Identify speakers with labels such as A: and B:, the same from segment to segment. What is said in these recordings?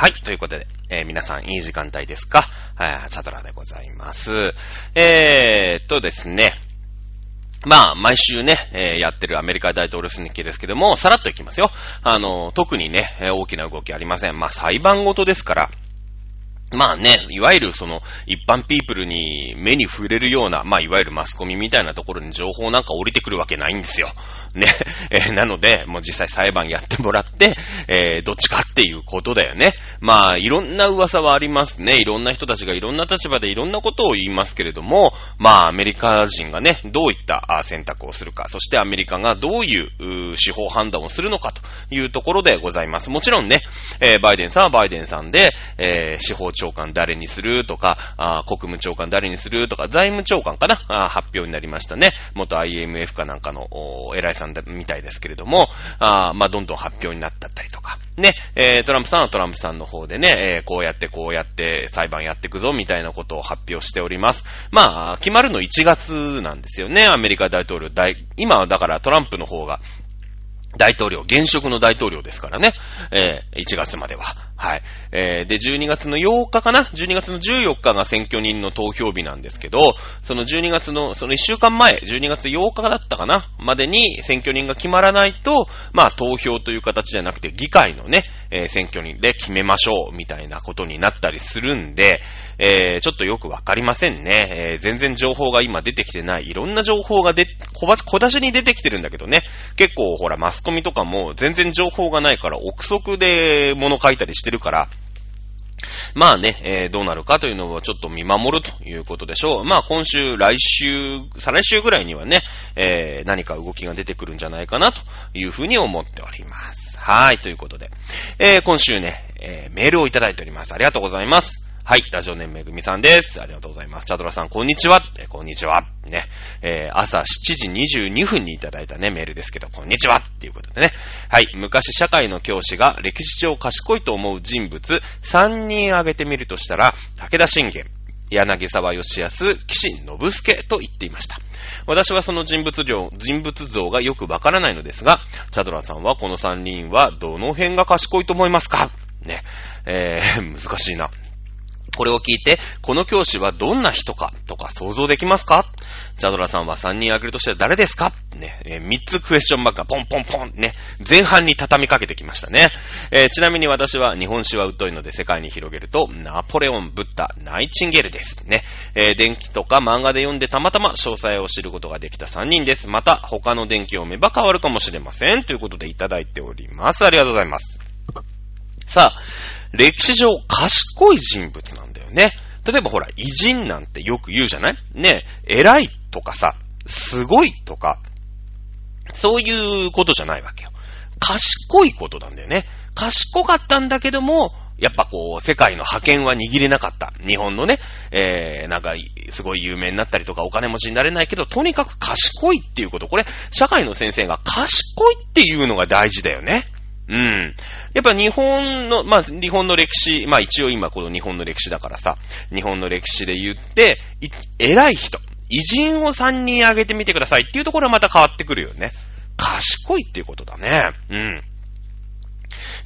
A: はい。ということで、えー、皆さんいい時間帯ですか？はい、チャドラでございます。えー、っとですね。まあ、毎週ね、えー、やってるアメリカ大統領選挙ですけども、さらっといきますよ。あの、特にね、大きな動きありません。まあ、裁判ごとですから、まあね、いわゆるその一般ピープルに目に触れるような、まあいわゆるマスコミみたいなところに情報なんか降りてくるわけないんですよ。ね。えー、なので、もう実際裁判やってもらって、えー、どっちかっていうことだよね。まあいろんな噂はありますね。いろんな人たちがいろんな立場でいろんなことを言いますけれども、まあアメリカ人がね、どういった選択をするか、そしてアメリカがどういう司法判断をするのかというところでございます。もちろんね、えー、バイデンさんはバイデンさんで、え、司法長官誰にするとか、あ国務長官誰にするとか、財務長官かな？発表になりましたね。元 IMF かなんかの偉いさんみたいですけれども、あまあ、どんどん発表になったったりとか。ね、えー、トランプさんはトランプさんの方でね、えー、こうやってこうやって裁判やっていくぞみたいなことを発表しております。まあ、決まるの1月なんですよね、アメリカ大統領。大今はだからトランプの方が大統領、現職の大統領ですからね。えー、1月までは。はい。えー、で、12月の8日かな ?12 月の14日が選挙人の投票日なんですけど、その12月の、その1週間前、12月8日だったかな？までに選挙人が決まらないと、まあ投票という形じゃなくて議会のね、えー、選挙人で決めましょう、みたいなことになったりするんで、えー、ちょっとよくわかりませんね。えー、全然情報が今出てきてない。いろんな情報がで、小出しに出てきてるんだけどね。結構ほら、マスコミとかも全然情報がないから、憶測で物書いたりしててるから、まあね、えー、どうなるかというのをちょっと見守るということでしょう。まあ今週、来週、再来週ぐらいにはね、えー、何か動きが出てくるんじゃないかなというふうに思っております。はい、ということで、えー、今週ね、え、メールをいただいております。ありがとうございます。はい。ラジオネームめぐみさんです。ありがとうございます。チャドラさん、こんにちは。えこんにちは。ね。えー、朝7時22分にいただいたね、メールですけど、こんにちはっていうことでね。はい。昔、社会の教師が歴史上賢いと思う人物3人挙げてみるとしたら、武田信玄、柳沢義康、岸信介と言っていました。私はその人物量、人物像がよくわからないのですが、チャドラさんはこの3人はどの辺が賢いと思いますか？ね。えー、難しいな。これを聞いて、この教師はどんな人かとか想像できますか？ジャドラさんは3人挙げるとしたら誰ですか？ね、えー、3つクエスチョンマークがポンポンポンね、前半に畳みかけてきましたね。えー、ちなみに私は日本史は疎いので世界に広げると、ナポレオン、ブッダ、ナイチンゲルです。ね、えー、電気とか漫画で読んでたまたま詳細を知ることができた3人です。また、他の電気を読めば変わるかもしれません。ということでいただいております。ありがとうございます。さあ、歴史上賢い人物なんだよね。例えばほら、偉人なんてよく言うじゃない？ね偉いとかさ、すごいとか、そういうことじゃないわけよ。賢いことなんだよね。賢かったんだけども、やっぱこう、世界の覇権は握れなかった。日本のね、えー、なんか、すごい有名になったりとかお金持ちになれないけど、とにかく賢いっていうこと。これ、社会の先生が賢いっていうのが大事だよね。うん。やっぱ日本の、まあ、日本の歴史、まあ一応今この日本の歴史だからさ、日本の歴史で言って、偉い人、偉人を3人挙げてみてくださいっていうところはまた変わってくるよね。賢いっていうことだね。うん。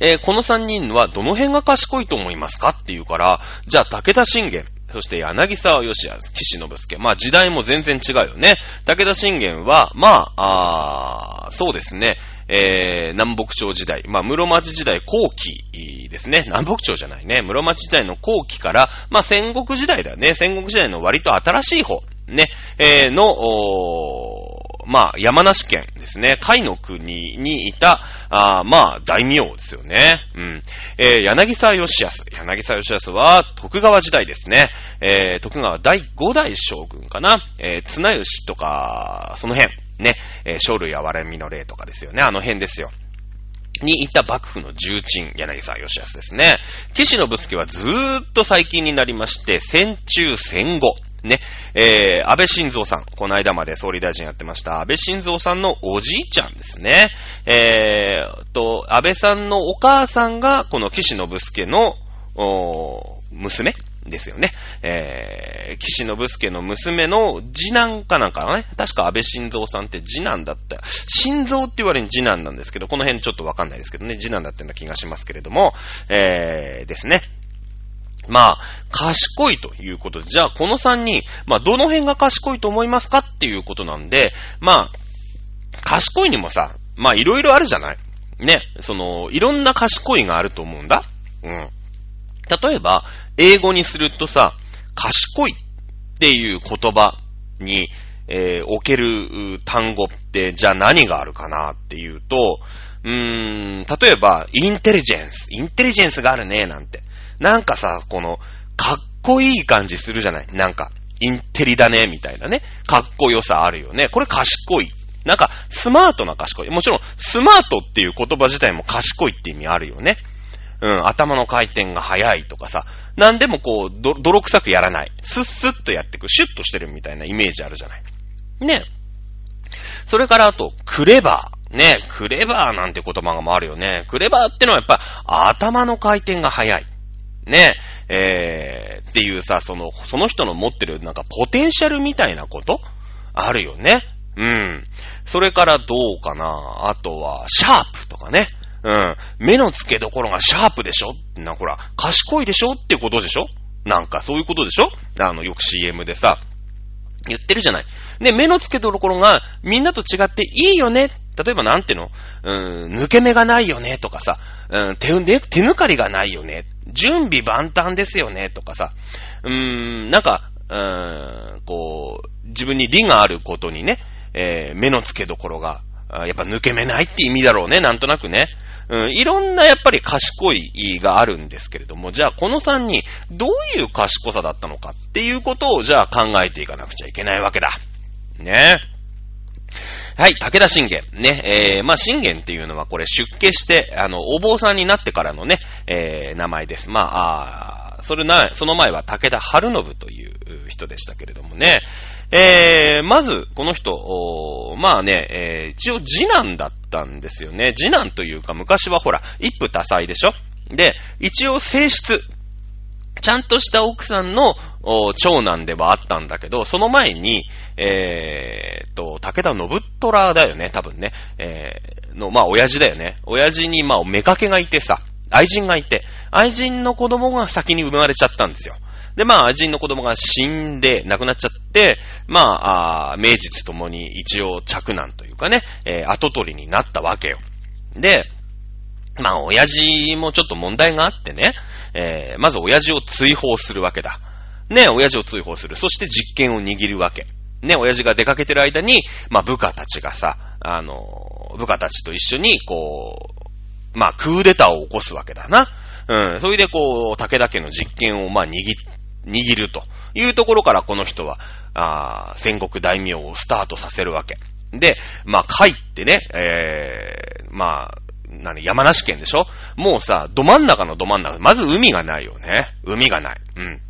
A: えー、この3人はどの辺が賢いと思いますかっていうから、じゃあ武田信玄、そして柳沢義也、岸信介。まあ時代も全然違うよね。武田信玄は、まあ、あそうですね。えー、南北朝時代、まあ、室町時代後期ですね。南北朝じゃないね。室町時代の後期から、まあ、戦国時代だよね。戦国時代の割と新しい方、ね、えー、の、まあ、山梨県ですね。海の国にいた、あまあ、大名ですよね。うん。えー、柳沢義康。柳沢義康は、徳川時代ですね。えー、徳川第5代将軍かな。えー、綱吉とか、その辺。ね、えー、生類哀れみの例とかですよね。あの辺ですよ。にいた幕府の重鎮、柳沢義康ですね。岸信介はずーっと最近になりまして、戦中戦後、ね、えー、安倍晋三さん、この間まで総理大臣やってました、安倍晋三さんのおじいちゃんですね。えー、と、安倍さんのお母さんが、この岸信介の、お娘ですよね。えー、岸信介の娘の次男かなんかね。確か安倍晋三さんって次男だった。晋三って言われる次男なんですけど、この辺ちょっとわかんないですけどね、次男だったような気がしますけれども、えー、ですね。まあ、賢いということで、じゃあこの3人、まあどの辺が賢いと思いますかっていうことなんで、まあ、賢いにもさ、まあいろいろあるじゃないね、その、いろんな賢いがあると思うんだ。うん。例えば、英語にするとさ、賢いっていう言葉に、えー、置ける単語って、じゃあ何があるかなっていうと、うーん、例えば、インテリジェンス。インテリジェンスがあるね、なんて。なんかさ、この、かっこいい感じするじゃない？なんか、インテリだね、みたいなね。かっこよさあるよね。これ賢い。なんか、スマートな賢い。もちろん、スマートっていう言葉自体も賢いって意味あるよね。うん、頭の回転が速いとかさ、なんでもこう、泥臭くやらない。スッスッとやってく、シュッとしてるみたいなイメージあるじゃない？ね。それからあと、クレバー。ね、クレバーなんて言葉もあるよね。クレバーってのはやっぱ、頭の回転が速い。ね、えー、っていうさ、その、その人の持ってるなんかポテンシャルみたいなこと？あるよね。うん。それからどうかな？あとは、シャープとかね。うん。目の付けどころがシャープでしょ？な、ほら、賢いでしょ？ってことでしょ？なんかそういうことでしょ？あの、よく CM でさ、言ってるじゃない。ね、目の付けどころがみんなと違っていいよね？例えばなんていうの？うん、抜け目がないよね？とかさ、うん、手、手抜かりがないよね？準備万端ですよねとかさ、うーん、なんか、うーん、こう、自分に利があることにね、えー、目の付けどころが、やっぱ抜け目ないって意味だろうね、なんとなくね。うん、いろんなやっぱり賢いがあるんですけれども、じゃあこの3人、どういう賢さだったのかっていうことを、じゃあ考えていかなくちゃいけないわけだ。ね。はい、武田信玄。ね、えー、まあ、信玄っていうのはこれ出家して、あの、お坊さんになってからのね、えー、名前です。まあ、あそれな、その前は武田春信という人でしたけれどもね。えー、まず、この人、まあね、えー、一応次男だったんですよね。次男というか、昔はほら、一夫多妻でしょで、一応性質、ちゃんとした奥さんの長男ではあったんだけど、その前に、えー、と、武田信虎だよね、多分ね。えー、の、まあ、親父だよね。親父に、まあ、目かけがいてさ、愛人がいて、愛人の子供が先に生まれちゃったんですよ。で、まあ、愛人の子供が死んで亡くなっちゃって、まあ、あ名実ともに一応着男というかね、えー、後取りになったわけよ。で、まあ、親父もちょっと問題があってね、えー、まず親父を追放するわけだ。ね、親父を追放する。そして実権を握るわけ。ね、親父が出かけてる間に、まあ、部下たちがさ、あの、部下たちと一緒に、こう、まあ、クーデターを起こすわけだな。うん。それでこう、武田家の実権をまあ握握るというところからこの人は、あ戦国大名をスタートさせるわけ。で、まあ、帰ってね、えー、まあ、何、山梨県でしょ？もうさ、ど真ん中のど真ん中、まず海がないよね。海がない。うん。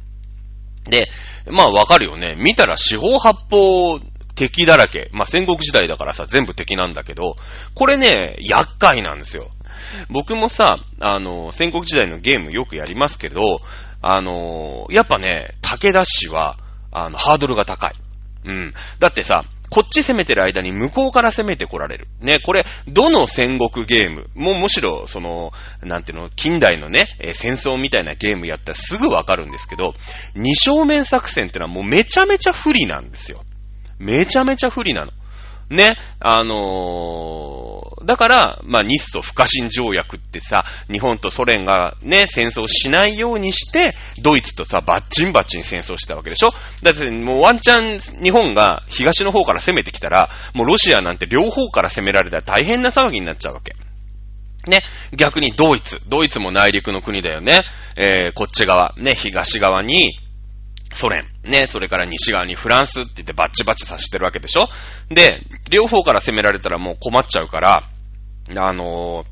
A: で、まあわかるよね。見たら四方八方敵だらけ。まあ戦国時代だからさ、全部敵なんだけど、これね、厄介なんですよ。僕もさ、あの、戦国時代のゲームよくやりますけど、あの、やっぱね、武田氏は、あの、ハードルが高い。うん。だってさ、こっち攻めてる間に向こうから攻めてこられる。ね、これ、どの戦国ゲーム、もうむしろ、その、なんていうの、近代のね、えー、戦争みたいなゲームやったらすぐわかるんですけど、二正面作戦ってのはもうめちゃめちゃ不利なんですよ。めちゃめちゃ不利なの。ね、あのー、だから、まあ、日ソ不可侵条約ってさ、日本とソ連がね、戦争しないようにして、ドイツとさ、バッチンバッチン戦争したわけでしょ？だってもうワンチャン日本が東の方から攻めてきたら、もうロシアなんて両方から攻められたら大変な騒ぎになっちゃうわけ。ね。逆にドイツ。ドイツも内陸の国だよね。えー、こっち側。ね、東側に、ソ連、ね、それから西側にフランスって言ってバッチバチさせてるわけでしょ？で、両方から攻められたらもう困っちゃうから、あのー、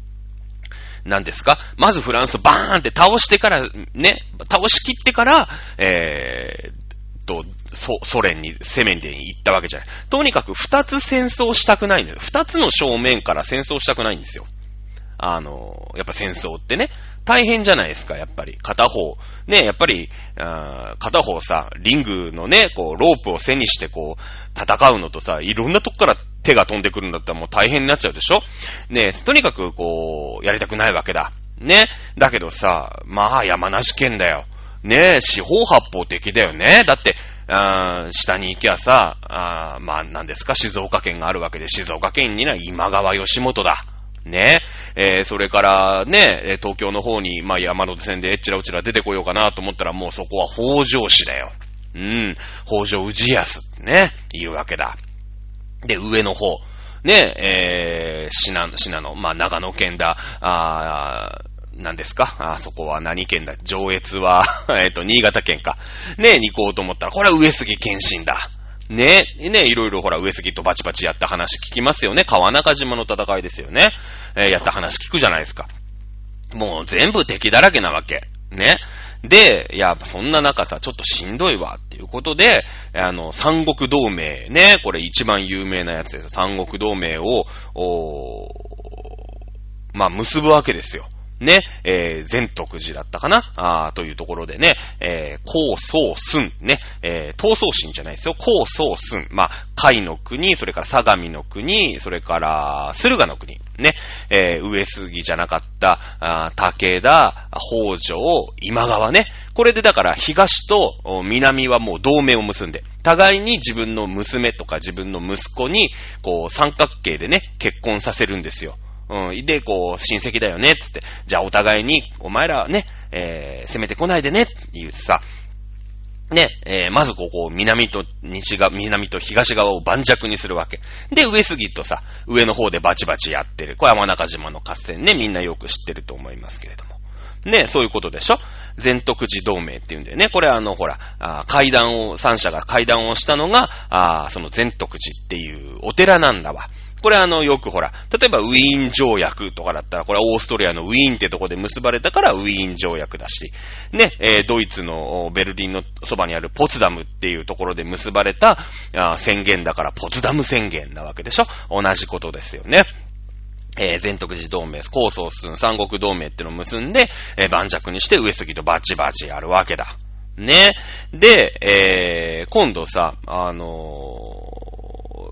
A: 何ですか？まずフランスバーンって倒してから、ね、倒しきってから、えー、と、ソ、ソ連に攻めに行ったわけじゃない。とにかく二つ戦争したくないのよ。二つの正面から戦争したくないんですよ。あの、やっぱ戦争ってね、大変じゃないですか、やっぱり。片方。ね、やっぱり、片方さ、リングのね、こう、ロープを背にしてこう、戦うのとさ、いろんなとこから手が飛んでくるんだったらもう大変になっちゃうでしょ？ねえ、とにかくこう、やりたくないわけだ。ね？だけどさ、まあ山梨県だよ。ねえ四方八方的だよね。だって、あ下に行きゃさ、あまあ何ですか、静岡県があるわけで、静岡県には今川義元だ。ね？えー、それからね、東京の方に、まあ山手線でえっちらうちら出てこようかなと思ったらもうそこは北条市だよ。うん。北条氏康ってね、いるわけだ。で、上の方。ね、えー、信濃、信濃、まあ長野県だ、あ何ですか？あそこは何県だ？上越は えっと、新潟県か。ねに行こうと思ったら、これは上杉謙信だ。ねねいろいろほら、上杉とバチバチやった話聞きますよね。川中島の戦いですよね。えー、やった話聞くじゃないですか。もう全部敵だらけなわけ。ね。で、いや、そんな中さ、ちょっとしんどいわっていうことで、あの、三国同盟ね、これ一番有名なやつです。三国同盟を、おまあ、結ぶわけですよ。ね、えー、全徳寺だったかな？あというところでね、えー、高宗寸、ね、えー、東宗神じゃないですよ。高宗寸。まあ、海の国、それから相模の国、それから、駿河の国。ね、えー、上杉じゃなかった、あ武田、北条、今川ね。これでだから東と南はもう同盟を結んで、互いに自分の娘とか自分の息子に、こう三角形でね、結婚させるんですよ。うん。で、こう、親戚だよね、つって。じゃあお互いに、お前らね、えー、攻めてこないでね、って言うてさ、ね、えー、まずここ、南と西が、南と東側を盤石にするわけ。で、上杉とさ、上の方でバチバチやってる。これ山中島の合戦ね、みんなよく知ってると思いますけれども。ね、そういうことでしょ？全徳寺同盟って言うんだよね。これあの、ほら、あ階段を、三者が階段をしたのが、あその全徳寺っていうお寺なんだわ。これあの、よくほら、例えばウィーン条約とかだったら、これはオーストリアのウィーンってとこで結ばれたからウィーン条約だし、ね、えー、ドイツのベルリンのそばにあるポツダムっていうところで結ばれたあ宣言だからポツダム宣言なわけでしょ？同じことですよね。えー、全徳寺同盟、高層寸三国同盟ってのを結んで、えー、盤石にして上杉とバチバチやるわけだ。ね。で、えー、今度さ、あの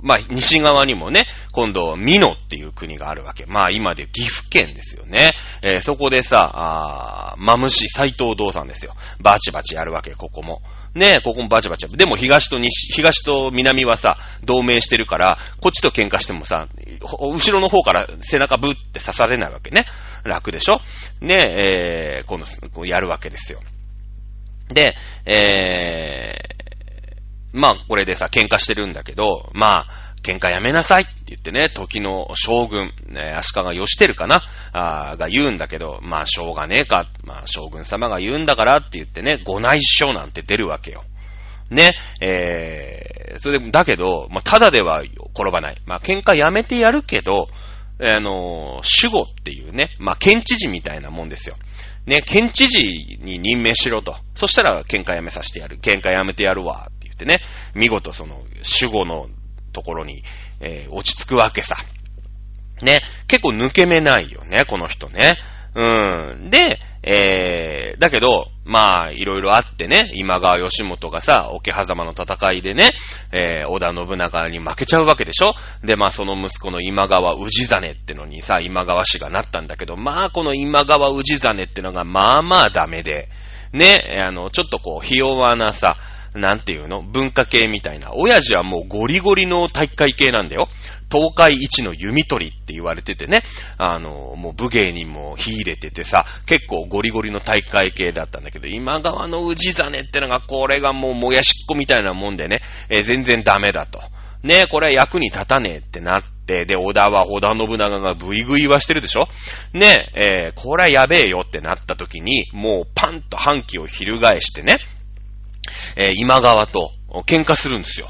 A: まあ、西側にもね、今度、美濃っていう国があるわけ。まあ、今で岐阜県ですよね。えー、そこでさ、あマムシ斎藤道さんですよ。バチバチやるわけ、ここも。ねここもバチバチやる。でも東と西、東と南はさ、同盟してるから、こっちと喧嘩してもさ、後ろの方から背中ブって刺されないわけね。楽でしょ？ねえー、この、やるわけですよ。で、えー、まあ、これでさ、喧嘩してるんだけど、まあ、喧嘩やめなさいって言ってね、時の将軍、ね、足利義輝かなあが言うんだけど、まあ、しょうがねえか、まあ、将軍様が言うんだからって言ってね、ご内緒なんて出るわけよ。ね、えー、それで、だけど、まあ、ただでは転ばない。まあ、喧嘩やめてやるけど、あの守護っていうね、まあ、県知事みたいなもんですよ。ね、県知事に任命しろと。そしたら喧嘩やめさせてやる。喧嘩やめてやるわ。ってね、見事その守護のところに、えー、落ち着くわけさ。ね、結構抜け目ないよね、この人ね。うん。で、えー、だけど、まあ、いろいろあってね、今川義元がさ、桶狭間の戦いでね、えー、織田信長に負けちゃうわけでしょで、まあ、その息子の今川氏真ってのにさ、今川氏がなったんだけど、まあ、この今川氏真ってのが、まあまあダメで、ね、あの、ちょっとこう、ひ弱なさ、なんていうの？文化系みたいな。親父はもうゴリゴリの大会系なんだよ。東海一の弓取りって言われててね。あの、もう武芸にも火入れててさ、結構ゴリゴリの大会系だったんだけど、今川の氏真ってのが、これがもうもやしっこみたいなもんでね、えー、全然ダメだと。ねえこれは役に立たねえってなって、で、小田は織田信長がブイグイはしてるでしょ？ねえ、えー、これはやべえよってなった時に、もうパンと反旗を翻してね、えー、今川と喧嘩するんですよ。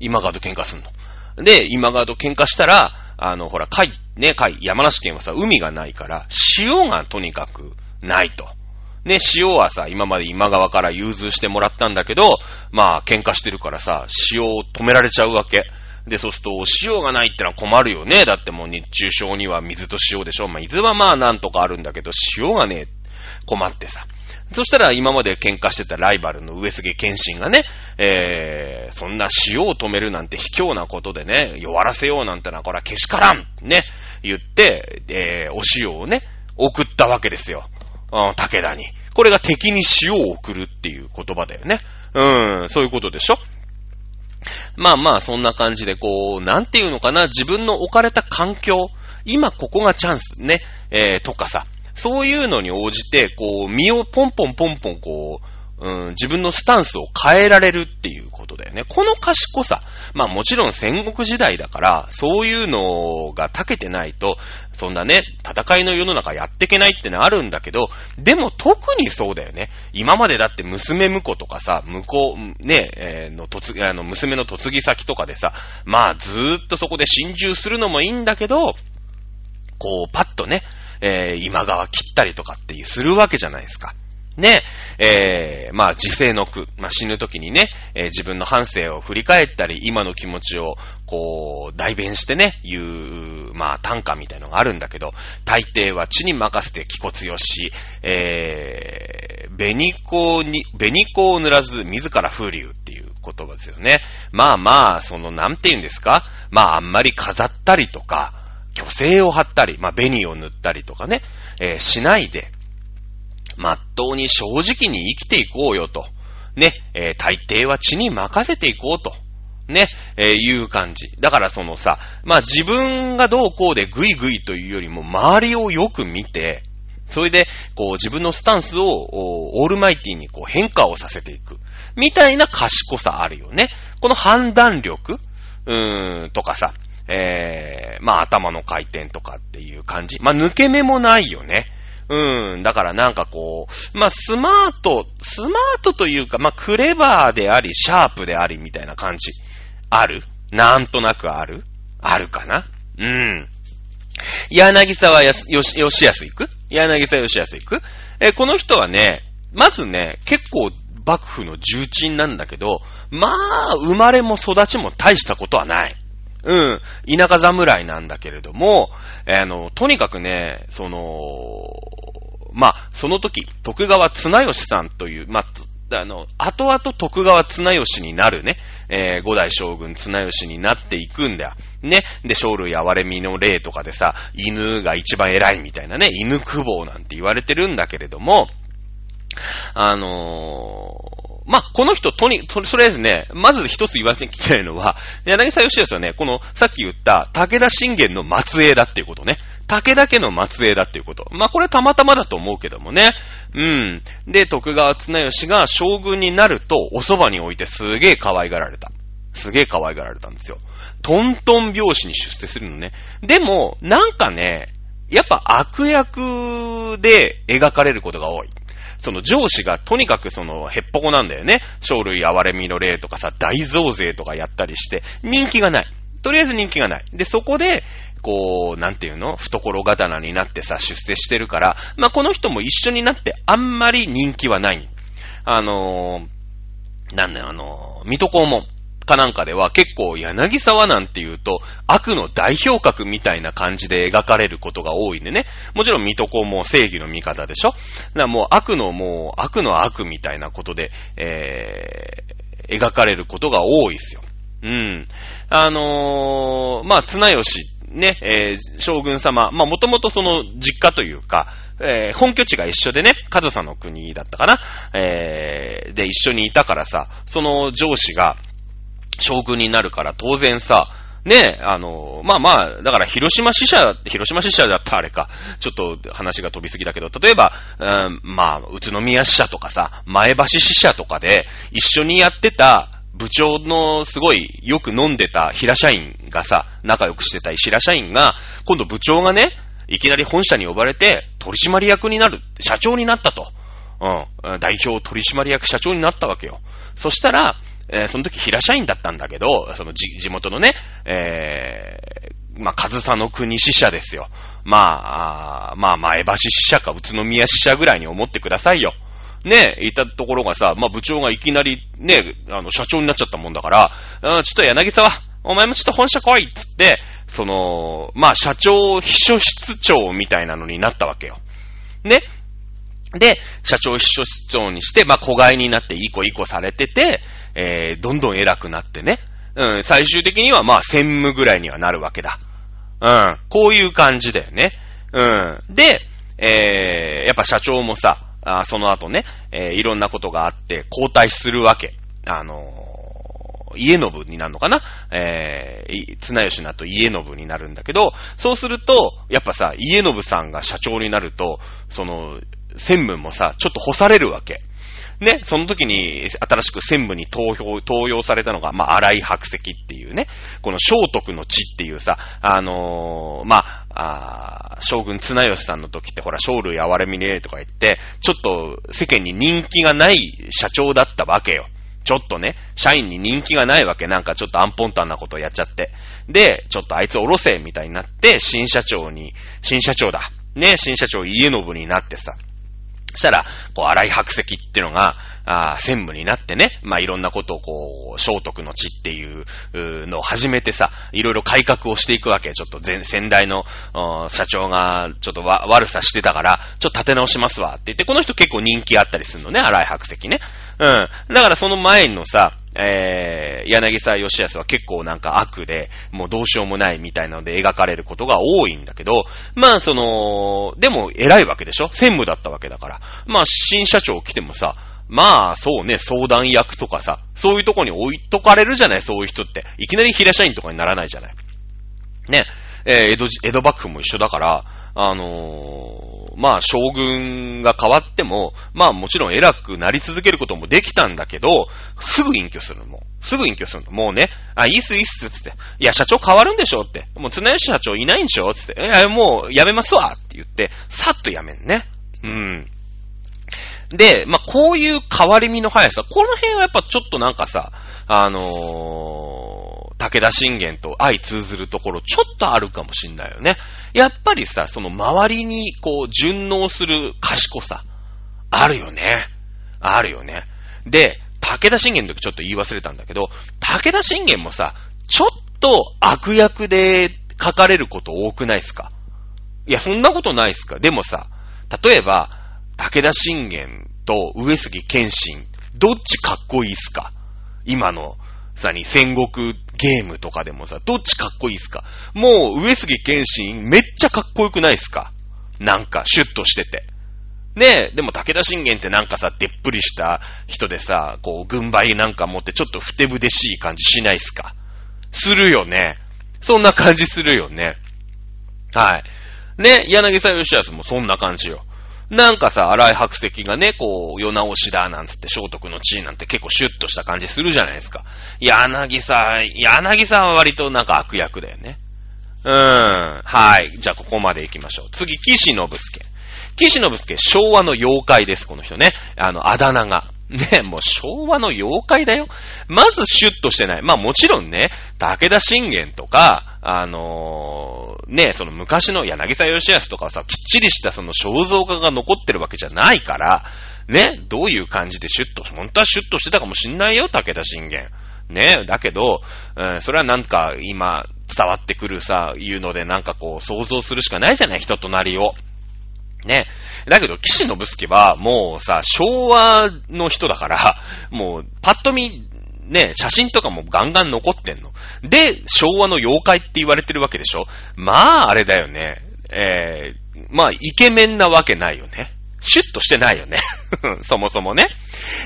A: 今川と喧嘩すんの。で、今川と喧嘩したら、あの、ほら、海、ね、海、山梨県はさ、海がないから、塩がとにかくないと。ね、塩はさ、今まで今川から融通してもらったんだけど、まあ、喧嘩してるからさ、塩を止められちゃうわけ。で、そうすると、塩がないってのは困るよね。だってもう日中症には水と塩でしょ。まあ、水はまあなんとかあるんだけど、塩がねえ、困ってさ。そしたら今まで喧嘩してたライバルの上杉謙信がね、えー、そんな塩を止めるなんて卑怯なことでね、弱らせようなんてのはこれはけしからんね、言って、えー、お塩をね、送ったわけですよ。うん、武田に。これが敵に塩を送るっていう言葉だよね。うん、そういうことでしょまあまあ、そんな感じで、こう、なんていうのかな、自分の置かれた環境、今ここがチャンスね、えー、とかさ、そういうのに応じて、こう、身をポンポンポンポン、こう、うん、自分のスタンスを変えられるっていうことだよね。この賢さ。まあもちろん戦国時代だから、そういうのが長けてないと、そんなね、戦いの世の中やっていけないってのはあるんだけど、でも特にそうだよね。今までだって娘婿とかさ、向こう、ね、えー、の、とつ、あの、娘の嫁ぎ先とかでさ、まあずーっとそこで心中するのもいいんだけど、こう、パッとね、えー、今川切ったりとかっていう、するわけじゃないですか。ね、えー、まあ、自世の句、まあ、死ぬ時にね、えー、自分の反省を振り返ったり、今の気持ちを、こう、代弁してね、言う、まあ、短歌みたいのがあるんだけど、大抵は地に任せて気骨よし、えー、紅子に、紅子を塗らず自ら風流っていう言葉ですよね。まあまあ、その、なんて言うんですか？まあ、あんまり飾ったりとか、虚勢を張ったり、まあ、紅を塗ったりとかね、えー、しないで、まっとうに正直に生きていこうよと。ね、えー、大抵は血に任せていこうと。ね、えー、いう感じ。だからそのさ、まあ自分がどうこうでグイグイというよりも周りをよく見て、それで、こう自分のスタンスをオールマイティにこう変化をさせていく。みたいな賢さあるよね。この判断力うーん、とかさ、えー、まあ頭の回転とかっていう感じ。まあ抜け目もないよね。うん。だからなんかこう、まあ、スマート、スマートというか、まあ、クレバーであり、シャープであり、みたいな感じ。あるなんとなくあるあるかなうん。柳沢やす、よし、よしやすいく？柳沢よしやすいく？え、この人はね、まずね、結構幕府の重鎮なんだけど、まあ、生まれも育ちも大したことはない。うん。田舎侍なんだけれども、あの、とにかくね、その、まあ、その時、徳川綱吉さんという、まあ、あの、後々徳川綱吉になるね、えー、五代将軍綱吉になっていくんだよ。ね。で、生類哀れみの例とかでさ、犬が一番偉いみたいなね、犬久保なんて言われてるんだけれども、あの、まあ、この人、とに、と、とりあえずね、まず一つ言わなきゃいけないのは、柳沢義康はね、この、さっき言った、武田信玄の末裔だっていうことね。武田家の末裔だっていうこと。まあ、これたまたまだと思うけどもね。うん。で、徳川綱吉が将軍になると、お蕎麦に置いてすげえ可愛がられた。すげえ可愛がられたんですよ。トントン拍子に出世するのね。でも、なんかね、やっぱ悪役で描かれることが多い。その上司がとにかくその、へっぽこなんだよね。生類哀れみの例とかさ、大増税とかやったりして、人気がない。とりあえず人気がない。で、そこで、こう、なんていうの？懐刀になってさ、出世してるから、まあ、この人も一緒になってあんまり人気はない。あのー、なんだよ、あのー、水戸黄門。かなんかでは結構柳沢なんていうと悪の代表格みたいな感じで描かれることが多いんでね。もちろん水戸黄も正義の味方でしょだからもう悪のもう悪の悪みたいなことで、えー、描かれることが多いですよ。うん。あのー、まあ、綱吉、ね、えー、将軍様、まあ、もともとその実家というか、えー、本拠地が一緒でね、上総の国だったかな、えー、で一緒にいたからさ、その上司が、将軍になるから当然さ、ねあの、まあまあ、だから広島支社、広島支社だったあれか、ちょっと話が飛びすぎだけど、例えば、うん、まあ、宇都宮支社とかさ、前橋支社とかで一緒にやってた部長のすごいよく飲んでた平社員がさ、仲良くしてた平社員が、今度部長がね、いきなり本社に呼ばれて取締役になる、社長になったと。うん。代表取締役社長になったわけよ。そしたら、えー、その時平社員だったんだけど、その地地元のね、えー、まあ、上総の国支社ですよ。まあ、あまあ、前橋支社か宇都宮支社ぐらいに思ってくださいよ。ねえ、いたところがさ、まあ、部長がいきなりね、あの、社長になっちゃったもんだから、うん、ちょっと柳沢、お前もちょっと本社来いっつって、その、まあ、社長、秘書室長みたいなのになったわけよ。ね。で、社長秘書室長にして、まあ、子飼いになっていい子いい子されてて、えー、どんどん偉くなってね。うん、最終的にはま、専務ぐらいにはなるわけだ。うん、こういう感じだよね。うん。で、えー、やっぱ社長もさ、あその後ね、えー、いろんなことがあって交代するわけ。あのー、家信になるのかな？えー、綱吉なと家信になるんだけど、そうすると、やっぱさ、家信さんが社長になると、その、専務もさ、ちょっと干されるわけ。ね、その時に新しく専務に投票、登用されたのが、まあ、荒井白石っていうね、この聖徳の地っていうさ、あのー、まあ、あ将軍綱吉さんの時ってほら、生類哀れみねえとか言って、ちょっと世間に人気がない社長だったわけよ。ちょっとね、社員に人気がないわけ。なんかちょっとアンポンタンなことをやっちゃって。で、ちょっとあいつおろせみたいになって、新社長に、新社長だ。ね、新社長家信になってさ。したら、こう、荒い白石っていうのが、あ専務になってね、まあ、いろんなことをこう、聖徳の地っていうのを始めてさ、いろいろ改革をしていくわけ。ちょっと前、先代の社長がちょっとわ悪さしてたから、ちょっと立て直しますわって言って、この人結構人気あったりするのね、荒い白石ね。うん。だからその前のさ、えー、柳沢義康は結構なんか悪で、もうどうしようもないみたいなので描かれることが多いんだけど、まあその、でも偉いわけでしょ？専務だったわけだから。まあ新社長来てもさ、まあ、そうね、相談役とかさ、そういうとこに置いとかれるじゃない、そういう人って。いきなり平社員とかにならないじゃない。ね。えー、江戸、江戸幕府も一緒だから、あのー、まあ、将軍が変わっても、まあ、もちろん偉くなり続けることもできたんだけど、すぐ隠居するの。もすぐ隠居するの。もうね、あ、いいっす、いいっす、つって。いや、社長変わるんでしょって。もう、綱吉社長いないんでしょつって。いや、もう、辞めますわって言って、さっと辞めんね。うん。で、まあ、こういう変わり身の速さ、この辺はやっぱちょっとなんかさ、あのー、武田信玄と相通ずるところちょっとあるかもしんないよね。やっぱりさ、その周りにこう順応する賢さ、あるよね。あるよね。で、武田信玄の時ちょっと言い忘れたんだけど、武田信玄もさ、ちょっと悪役で書かれること多くないっすか？いや、そんなことないっすか？でもさ、例えば、武田信玄と上杉謙信、どっちかっこいいっすか？今の、さに戦国ゲームとかでもさ、どっちかっこいいっすか？もう上杉謙信めっちゃかっこよくないっすか？なんか、シュッとしてて。ねえ、でも武田信玄ってなんかさ、でっぷりした人でさ、こう、軍配なんか持ってちょっとふてぶでしい感じしないっすか？するよね。そんな感じするよね。はい。ね、柳沢義康もそんな感じよ。なんかさ、荒い白石がね、こう、世直しだ、なんつって、聖徳の地位なんて結構シュッとした感じするじゃないですか。柳さん、柳さんは割となんか悪役だよね。うーん。はい。じゃあ、ここまで行きましょう。次、岸信介。岸信介、昭和の妖怪です、この人ね。あの、あだ名が。ね、もう昭和の妖怪だよ。まずシュッとしてない。まあもちろんね、武田信玄とか、あのー、ね、その昔の柳沢義康とかさ、きっちりしたその肖像画が残ってるわけじゃないから、ね、どういう感じでシュッと、本当はシュッとしてたかもしんないよ、武田信玄。ね、だけど、うん、それはなんか今伝わってくるさ、いうのでなんかこう想像するしかないじゃない、人となりを。ね。だけど、岸信介は、もうさ、昭和の人だから、もう、パッと見、ね、写真とかもガンガン残ってんの。で、昭和の妖怪って言われてるわけでしょまあ、あれだよね。えー、まあ、イケメンなわけないよね。シュッとしてないよね。そもそもね。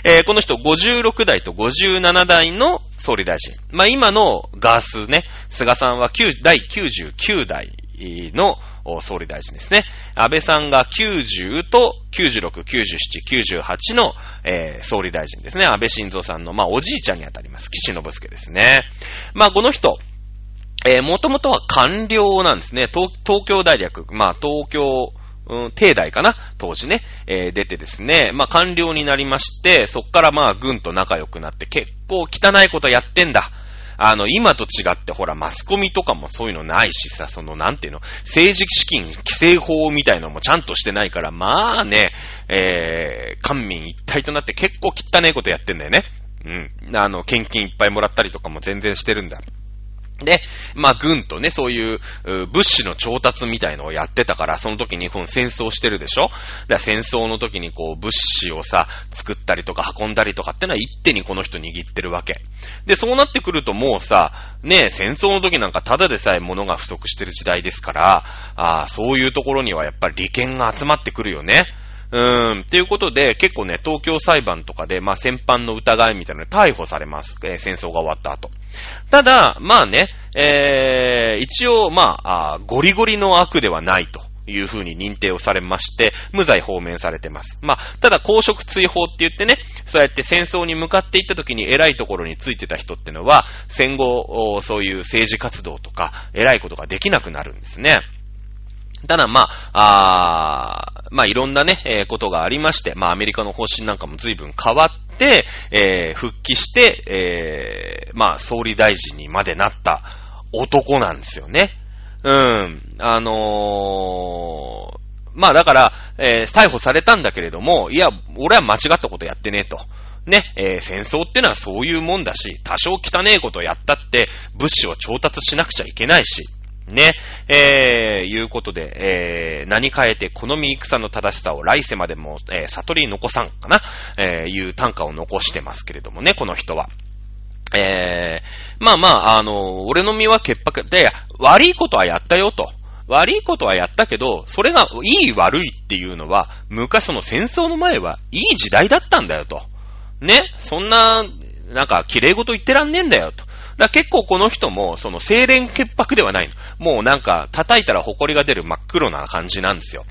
A: えー、この人56代と57代の総理大臣。まあ今のガースね、菅さんは9第99代の総理大臣ですね。安倍さんが90と96、97、98の、えー、総理大臣ですね。安倍晋三さんの、まあ、おじいちゃんにあたります。岸信介ですね。まあ、この人、えー、もともとは官僚なんですね。東東京大学、まあ、東京、うん、帝大かな？当時ね、えー、出てですね、まあ、官僚になりまして、そっからまあ、軍と仲良くなって、結構汚いことやってんだ。あの、今と違ってほら、マスコミとかもそういうのないしさ、その、なんていうの、政治資金規正法みたいのもちゃんとしてないから、まあね、えー、官民一体となって結構汚えことやってんだよね。うん。あの、献金いっぱいもらったりとかも全然してるんだ。で、まあ、軍とね、そういう、物資の調達みたいのをやってたから、その時日本戦争してるでしょ？だ戦争の時にこう、物資をさ、作ったりとか運んだりとかってのは一手にこの人握ってるわけ。で、そうなってくるともうさ、ね、戦争の時なんかただでさえ物が不足してる時代ですから、ああそういうところにはやっぱり利権が集まってくるよね。うーん、っていうことで、結構ね、東京裁判とかで、まあ、戦犯の疑いみたいなので逮捕されます。えー、戦争が終わった後。ただ、まあね、えー、一応、まあゴリゴリの悪ではないと。いう風に認定をされまして、無罪放免されてます。まあ、ただ公職追放って言ってね、そうやって戦争に向かっていった時に偉いところについてた人ってのは、戦後、そういう政治活動とか、偉いことができなくなるんですね。ただ、まあ、あまあ、いろんなね、えー、ことがありまして、まあ、アメリカの方針なんかも随分変わって、えー、復帰して、えー、まあ、総理大臣にまでなった男なんですよね。うん。あのー、まあ、だから、えー、逮捕されたんだけれども、いや、俺は間違ったことやってねえと。ね、えー、戦争ってのはそういうもんだし、多少汚えことやったって、物資を調達しなくちゃいけないし、ね、えー、いうことで、えー、何変えて好み戦の正しさを来世までも、えー、悟り残さんかな、えー、いう短歌を残してますけれどもね、この人は。えー、まあまあ、あの、俺の身は潔白で、悪いことはやったよと。悪いことはやったけど、それがいい悪いっていうのは、昔その戦争の前はいい時代だったんだよと。ね、そんな、なんか、綺麗事言ってらんねえんだよと。だ結構この人も、その清廉潔白ではないの。もうなんか、叩いたら埃が出る真っ黒な感じなんですよ。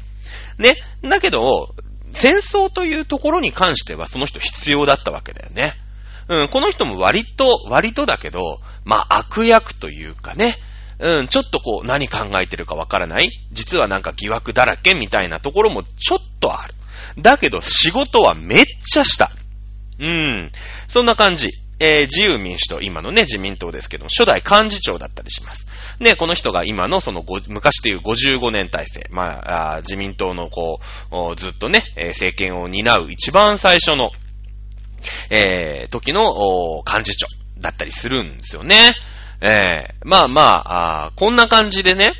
A: ね。だけど、戦争というところに関してはその人必要だったわけだよね。うん、この人も割と、割とだけど、まあ悪役というかね、うん、ちょっとこう何考えてるかわからない実はなんか疑惑だらけみたいなところもちょっとある。だけど仕事はめっちゃした。うん。そんな感じ。えー、自由民主党、今のね、自民党ですけども、初代幹事長だったりします。ね、この人が今のその昔でいう55年体制、まあ、あ自民党のこう、ずっとね、政権を担う一番最初の、えー、時の幹事長だったりするんですよね。えー、まあまああ、こんな感じでね、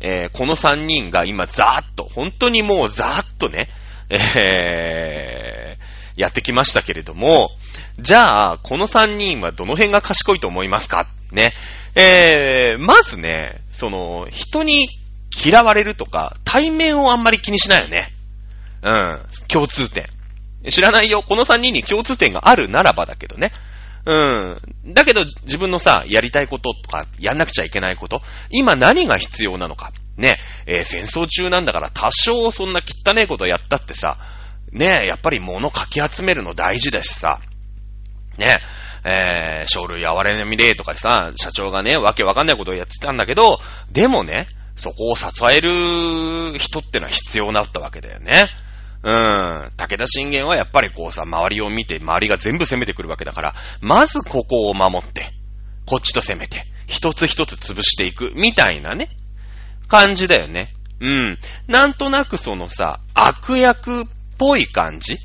A: えー、この3人が今ざーっと、本当にもうざーっとね、えー、やってきましたけれども、じゃあ、この3人はどの辺が賢いと思いますか？ね。えー、まずね、その、人に嫌われるとか、対面をあんまり気にしないよね。うん。共通点。知らないよ。この3人に共通点があるならばだけどね。うん。だけど、自分のさ、やりたいこととか、やんなくちゃいけないこと、今何が必要なのか。ね、えー、戦争中なんだから多少そんな汚いことやったってさ、ね、やっぱり物かき集めるの大事だしさ、ね、えー、書類哀れみでとかさ、社長がね、わけわかんないことをやってたんだけど、でもね、そこを支える人ってのは必要になったわけだよね。うん。武田信玄はやっぱりこうさ、周りを見て、周りが全部攻めてくるわけだから、まずここを守って、こっちと攻めて、一つ一つ潰していく、みたいなね、感じだよね。うん。なんとなくそのさ、悪役っぽい感じ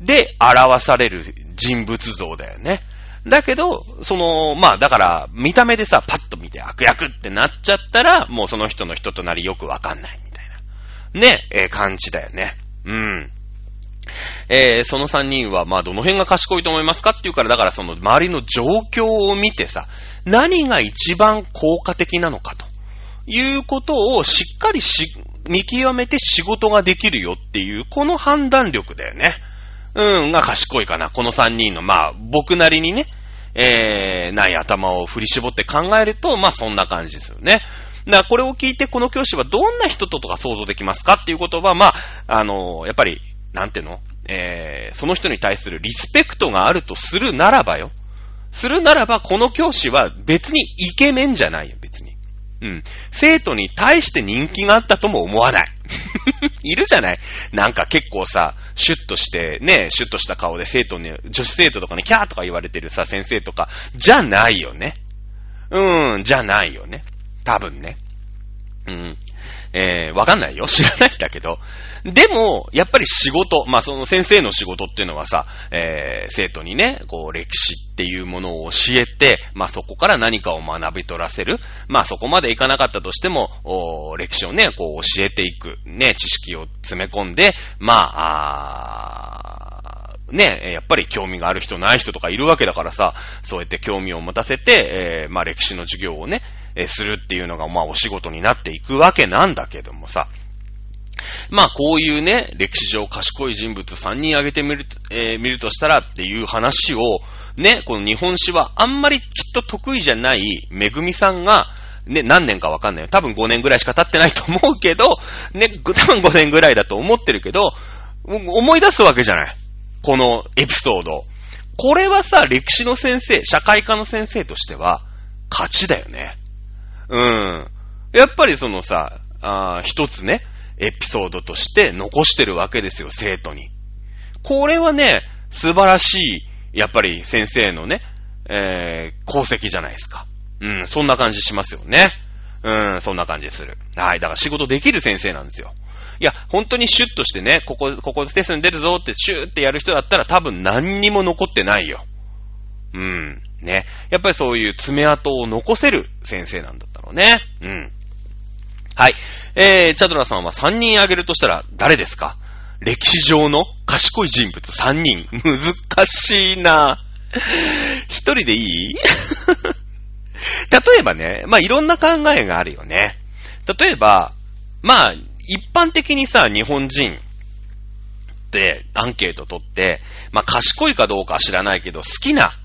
A: で表される人物像だよね。だけど、その、まあだから、見た目でさ、パッと見て悪役ってなっちゃったら、もうその人の人となりよくわかんないみたいな。ね、えー、感じだよね。うん。えー、その三人は、まあ、どの辺が賢いと思いますかっていうから、だからその周りの状況を見てさ、何が一番効果的なのかということをしっかりし、見極めて仕事ができるよっていう、この判断力だよね。うん、が賢いかな。この三人の、まあ、僕なりにね、えー、ない頭を振り絞って考えると、まあ、そんな感じですよね。だからこれを聞いてこの教師はどんな人ととか想像できますか？っていうことは、まあ、あの、やっぱり、なんていうの？えー、その人に対するリスペクトがあるとするならばよ。するならば、この教師は別にイケメンじゃないよ、別に。うん。生徒に対して人気があったとも思わない。いるじゃないなんか結構さ、シュッとして、ね、シュッとした顔で生徒に、女子生徒とかにキャーとか言われてるさ、先生とか、じゃないよね。うーん、じゃないよね。多分ね。うん。えー、わかんないよ。知らないんだけど。でも、やっぱり仕事、まあその先生の仕事っていうのはさ、えー、生徒にね、こう歴史っていうものを教えて、まあそこから何かを学び取らせる。まあそこまでいかなかったとしても、お歴史をね、こう教えていく。ね、知識を詰め込んで、まあ、あね、やっぱり興味がある人ない人とかいるわけだからさ、そうやって興味を持たせて、えー、まあ歴史の授業をね、えするっていうのが、まあお仕事になっていくわけなんだけどもさ、まあ、こういうね、歴史上賢い人物3人挙げてみる、えー、見るとしたらっていう話を、ね、この日本史はあんまりきっと得意じゃないめぐみさんが、ね、何年かわかんないよ。多分5年ぐらいしか経ってないと思うけど、ね、多分5年ぐらいだと思ってるけど、思い出すわけじゃない。このエピソード。これはさ、歴史の先生、社会科の先生としては、勝ちだよね。うん。やっぱりそのさ、あ一つね、エピソードとして残してるわけですよ、生徒に。これはね、素晴らしい、やっぱり先生のね、えー、功績じゃないですか。うん、そんな感じしますよね。うん、そんな感じする。はい、だから仕事できる先生なんですよ。いや、本当にシュッとしてね、ここ、ここテストに出るぞってシューってやる人だったら多分何にも残ってないよ。うん。ね。やっぱりそういう爪痕を残せる先生なんだったろうね。うん。はい。えー、チャドラさんは3人挙げるとしたら誰ですか？歴史上の賢い人物。3人。難しいな。一人でいい？例えばね、まあ、いろんな考えがあるよね。例えば、まあ、一般的にさ、日本人ってアンケート取って、まあ、賢いかどうか知らないけど、好きな、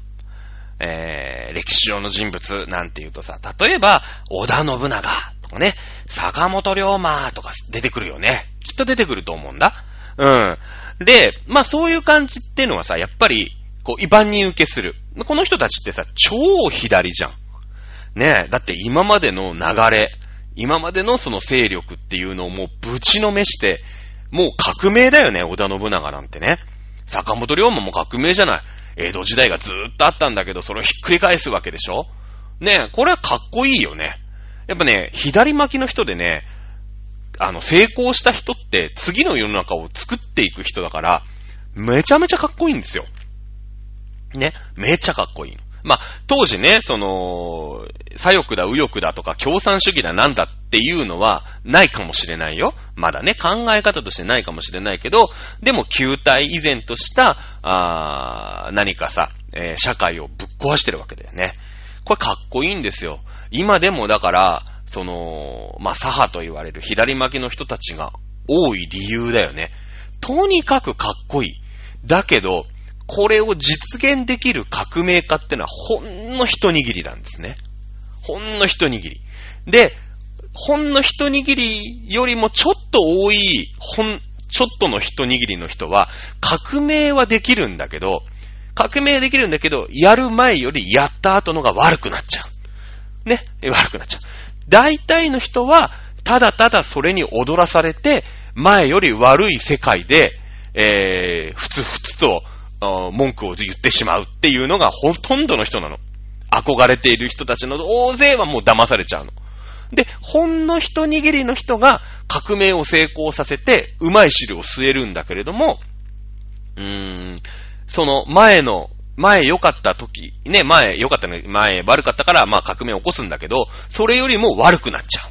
A: えー、歴史上の人物なんて言うとさ、例えば、織田信長とかね、坂本龍馬とか出てくるよね。きっと出てくると思うんだ。うん。で、まあそういう感じっていうのはさ、やっぱり、こう、一般に受けする。この人たちってさ、超左じゃん。ねえ、だって今までの流れ、今までのその勢力っていうのをもうぶちのめして、もう革命だよね、織田信長なんてね。坂本龍馬も革命じゃない。江戸時代がずーっとあったんだけど、それをひっくり返すわけでしょねえ、これはかっこいいよね。やっぱね、左巻きの人でね、あの、成功した人って次の世の中を作っていく人だから、めちゃめちゃかっこいいんですよ。ね。めちゃかっこいい。まあ、当時ね、その、左翼だ、右翼だとか、共産主義だ、なんだっていうのは、ないかもしれないよ。まだね、考え方としてないかもしれないけど、でも、球体以前とした、あ何かさ、えー、社会をぶっ壊してるわけだよね。これかっこいいんですよ。今でもだから、その、まあ、左派と言われる左巻きの人たちが多い理由だよね。とにかくかっこいい。だけど、これを実現できる革命家ってのはほんの一握りなんですね。ほんの一握り。で、ほんの一握りよりもちょっと多い、ほん、ちょっとの一握りの人は、革命はできるんだけど、革命できるんだけど、やる前よりやった後のが悪くなっちゃう。ね、悪くなっちゃう。大体の人は、ただただそれに踊らされて、前より悪い世界で、えー、ふつふつと文句を言ってしまうっていうのがほとんどの人なの。憧れている人たちの大勢はもう騙されちゃうの。で、ほんの一握りの人が革命を成功させて、うまい汁を吸えるんだけれども、うーん、その前の、前良かった時、ね、前良かったの、前悪かったから、まあ革命を起こすんだけど、それよりも悪くなっちゃ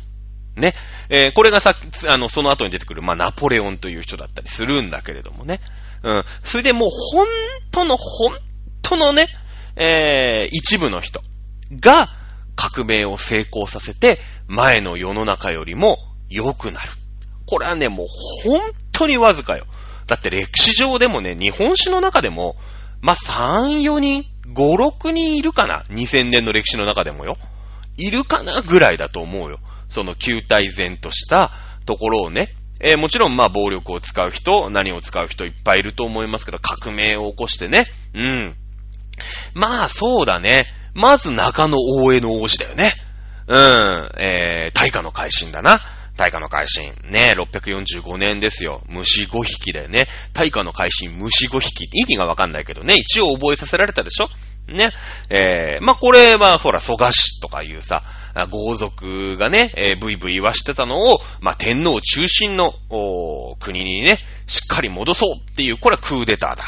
A: う。ね。えー、これがさあの、その後に出てくる、まあナポレオンという人だったりするんだけれどもね。うん。それでもう、本当の、本当のね、えー、一部の人が革命を成功させて、前の世の中よりも良くなる。これはね、もう本当にわずかよ。だって歴史上でもね、日本史の中でも、まあ、3、4人、5、6人いるかな ?2000 年の歴史の中でもよ。いるかな？ぐらいだと思うよ。その球体前としたところをね、えー、もちろん、ま、暴力を使う人、何を使う人いっぱいいると思いますけど、革命を起こしてね。うん。まあ、そうだね。まず中野大江の王子だよね。うん。えー、大化の改新だな。大化の改新。ね、645年ですよ。虫5匹だよね。大化の改新、虫5匹。意味がわかんないけどね。一応覚えさせられたでしょ？ね。えー、まあ、これは、ほら、蘇我氏とかいうさ、豪族がね、えー、ブイブイ言わしてたのを、まあ、天皇中心の、国にね、しっかり戻そうっていう、これはクーデターだ。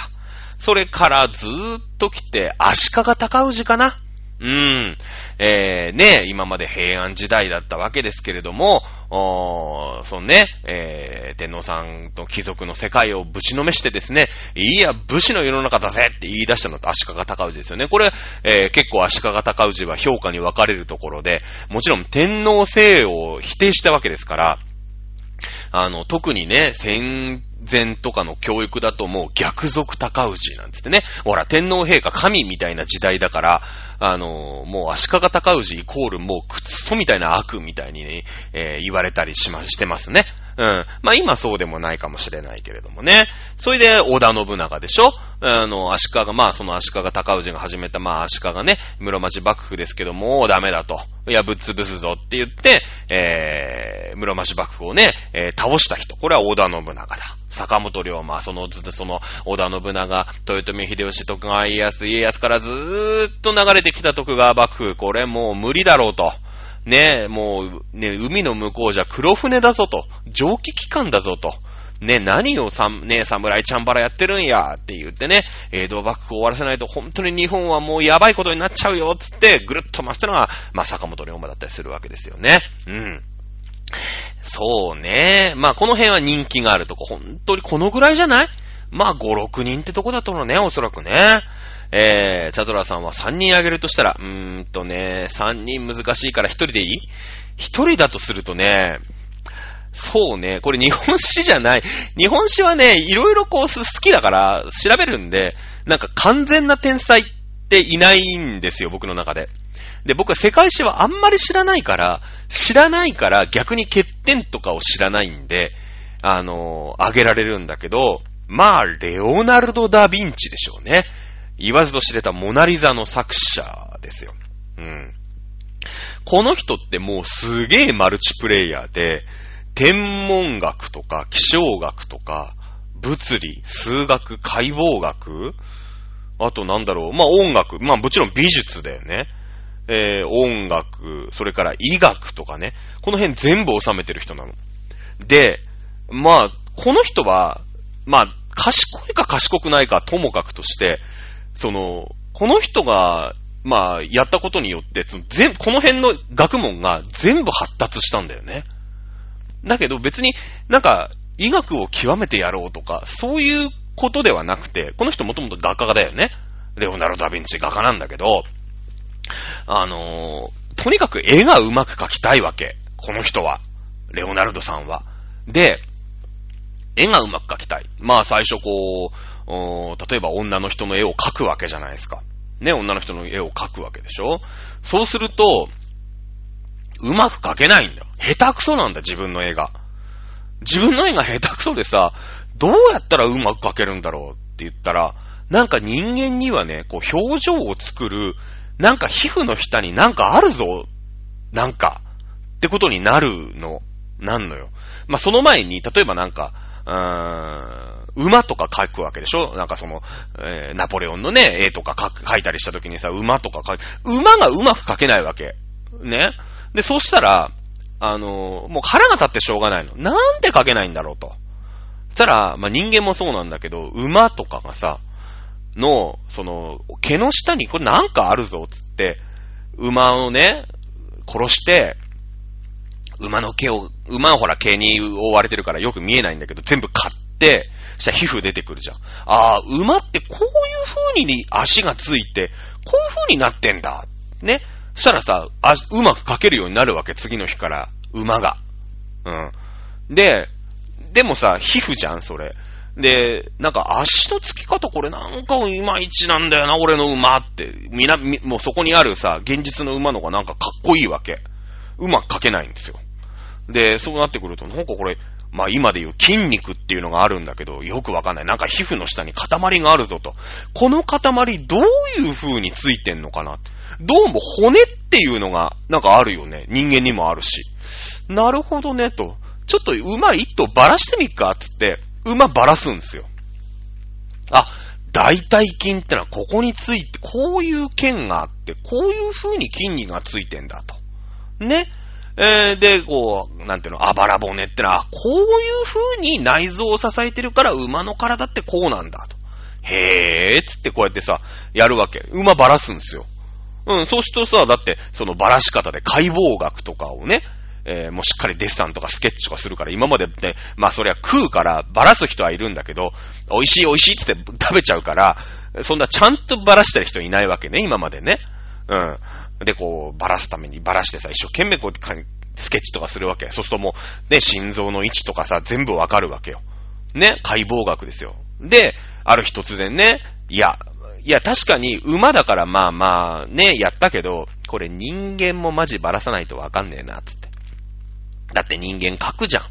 A: それからずーっと来て、足利尊氏かな？うん。えー、ね、今まで平安時代だったわけですけれども、おそのね、えー、天皇さんと貴族の世界をぶちのめしてですね、いや、武士の世の中だぜって言い出したのと足利尊氏ですよね。これ、えー、結構足利尊氏は評価に分かれるところで、もちろん天皇制を否定したわけですから、あの、特にね、戦前とかの教育だともう逆賊高氏なんつってね。ほら、天皇陛下神みたいな時代だから、あの、もう足利高氏イコールもうクソみたいな悪みたいにね、えー、言われたりしま、してますね。うん。まあ今そうでもないかもしれないけれどもね。それで織田信長でしょ？あの、足利、まあその足利高氏が始めた、まあ足利ね、室町幕府ですけども、ダメだと。いや、ぶっ潰すぞって言って、えー、室町幕府をね、えー、倒した人。これは織田信長だ。坂本龍馬、その、その、織田信長、豊臣秀吉、徳川家康、家康からずーっと流れてきた徳川幕府、これもう無理だろうと。ねえもう、ね、海の向こうじゃ黒船だぞと。蒸気機関だぞと。ね、何をさ、ね、侍ちゃんばらやってるんやって言ってね、江戸幕府を終わらせないと本当に日本はもうやばいことになっちゃうよつってぐるっと回したのが、まあ、坂本龍馬だったりするわけですよね。うん。そうね。まあ、この辺は人気があるとこ、本当にこのぐらいじゃない？まあ、5、6人ってとこだと思うね、おそらくね。えー、チャドラさんは3人あげるとしたら、うーんとね、3人難しいから1人でいい ?1 人だとするとね、そうね、これ日本史じゃない。日本史はね、いろいろこう好きだから調べるんで、なんか完全な天才っていないんですよ、僕の中で。で、僕は世界史はあんまり知らないから、知らないから逆に欠点とかを知らないんで、あのー、あげられるんだけど、まあ、レオナルド・ダ・ヴィンチでしょうね。言わずと知れたモナリザの作者ですよ。うん。この人ってもうすげえマルチプレイヤーで、天文学とか気象学とか、物理、数学、解剖学あとなんだろう、まあ音楽、まあもちろん美術だよね。えー、音楽、それから医学とかね、この辺全部収めてる人なの。で、まあ、この人は、まあ、賢いか賢くないかともかくとして、その、この人が、まあ、やったことによって、その全、この辺の学問が全部発達したんだよね。だけど別になんか医学を極めてやろうとか、そういうことではなくて、この人もともと画家だよね。レオナルド・ダ・ヴィンチ画家なんだけど、あのー、とにかく絵がうまく描きたいわけ。この人は。レオナルドさんは。で、絵がうまく描きたい。まあ最初こう、例えば女の人の絵を描くわけじゃないですか。ね、女の人の絵を描くわけでしょ？そうすると、うまく描けないんだよ。下手くそなんだ、自分の絵が。自分の絵が下手くそでさ、どうやったらうまく描けるんだろうって言ったら、なんか人間にはね、こう表情を作る、なんか皮膚の下になんかあるぞ、なんか、ってことになるの、なんのよ。まあ、その前に、例えばなんか、うーん、馬とか描くわけでしょ？なんかその、えー、ナポレオンのね、絵とか描いたりした時にさ、馬とか描い馬がうまく描けないわけ。ね？で、そうしたら、あの、もう腹が立ってしょうがないの。なんで書けないんだろうと。そしたら、まあ、人間もそうなんだけど、馬とかがさ、の、その、毛の下にこれなんかあるぞ、つって、馬をね、殺して、馬の毛を、馬はほら毛に覆われてるからよく見えないんだけど、全部買っ、そしたら皮膚出てくるじゃん。ああ、馬ってこういう風に足がついて、こういう風になってんだ。ね。そしたらさ、あ、うまく書けるようになるわけ、次の日から。馬が。うん。で、でもさ、皮膚じゃん、それ。で、なんか足のつき方これなんかいまいちなんだよな、俺の馬って。みな、もうそこにあるさ、現実の馬のがなんかかっこいいわけ。うまく書けないんですよ。で、そうなってくると、なんかこれ、まあ今で言う筋肉っていうのがあるんだけど、よくわかんない。なんか皮膚の下に塊があるぞと。この塊どういう風についてんのかな？どうも骨っていうのがなんかあるよね。人間にもあるし。なるほどね、と。ちょっと馬一頭ばらしてみっか、つって、馬ばらすんですよ。あ、大腿筋ってのはここについて、こういう腱があって、こういう風に筋肉がついてんだと。ね？えー、で、こう、なんていうの、あばら骨ってのは、こういう風に内臓を支えてるから馬の体ってこうなんだと。へーつってこうやってさ、やるわけ。馬ばらすんですよ。うん、そうするとさ、だって、そのばらし方で解剖学とかをね、えー、もうしっかりデッサンとかスケッチとかするから、今までね、まあそりゃ食うからばらす人はいるんだけど、美味しい美味しいってって食べちゃうから、そんなちゃんとばらしてる人いないわけね、今までね。うん。で、こう、ばらすためにばらしてさ、一生懸命こう、スケッチとかするわけ。そうするともう、ね、心臓の位置とかさ、全部わかるわけよ。ね、解剖学ですよ。で、ある日突然ね、いや、いや、確かに馬だからまあまあね、やったけど、これ人間もマジばらさないとわかんねえな、つって。だって人間書くじゃん。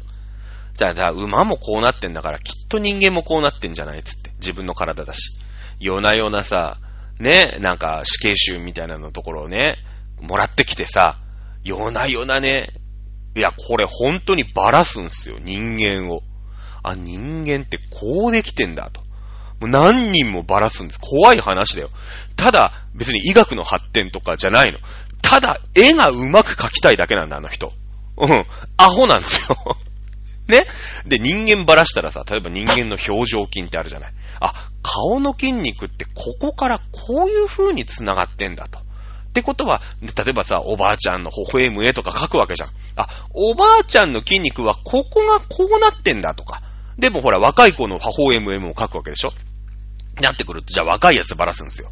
A: じゃあ、馬もこうなってんだから、きっと人間もこうなってんじゃないつって。自分の体だし。夜な夜なさ、ね、なんか死刑囚みたいなのところをね、もらってきてさ、夜な夜なね、いや、これ本当にばらすんすよ、人間を。あ、人間ってこうできてんだと。もう何人もばらすんです。怖い話だよ。ただ、別に医学の発展とかじゃないの。ただ、絵がうまく描きたいだけなんだ、あの人。うん。アホなんですよ。ねで、人間ばらしたらさ、例えば人間の表情筋ってあるじゃない。あ、顔の筋肉ってここからこういう風に繋がってんだと。ってことは、例えばさ、おばあちゃんの微笑む絵とか描くわけじゃん。あ、おばあちゃんの筋肉はここがこうなってんだとか。でもほら、若い子の微笑む絵も描くわけでしょなってくると、じゃあ若いやつばらすんですよ。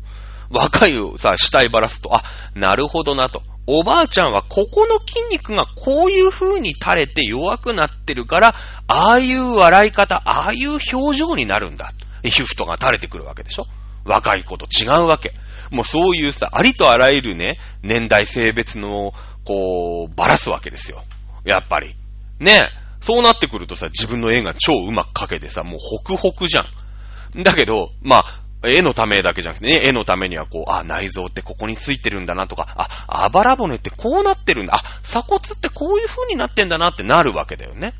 A: 若いさ、死体ばらすと、あ、なるほどなと。おばあちゃんはここの筋肉がこういう風に垂れて弱くなってるから、ああいう笑い方、ああいう表情になるんだ。皮膚とか垂れてくるわけでしょ若い子と違うわけ。もうそういうさ、ありとあらゆるね、年代性別の、こう、ばらすわけですよ。やっぱり。ねえそうなってくるとさ、自分の絵が超うまく描けてさ、もうホクホクじゃん。だけど、まあ、絵のためだけじゃなくてね、絵のためにはこう、あ、内臓ってここについてるんだなとか、あ、あばら骨ってこうなってるんだ、あ、鎖骨ってこういう風になってんだなってなるわけだよね。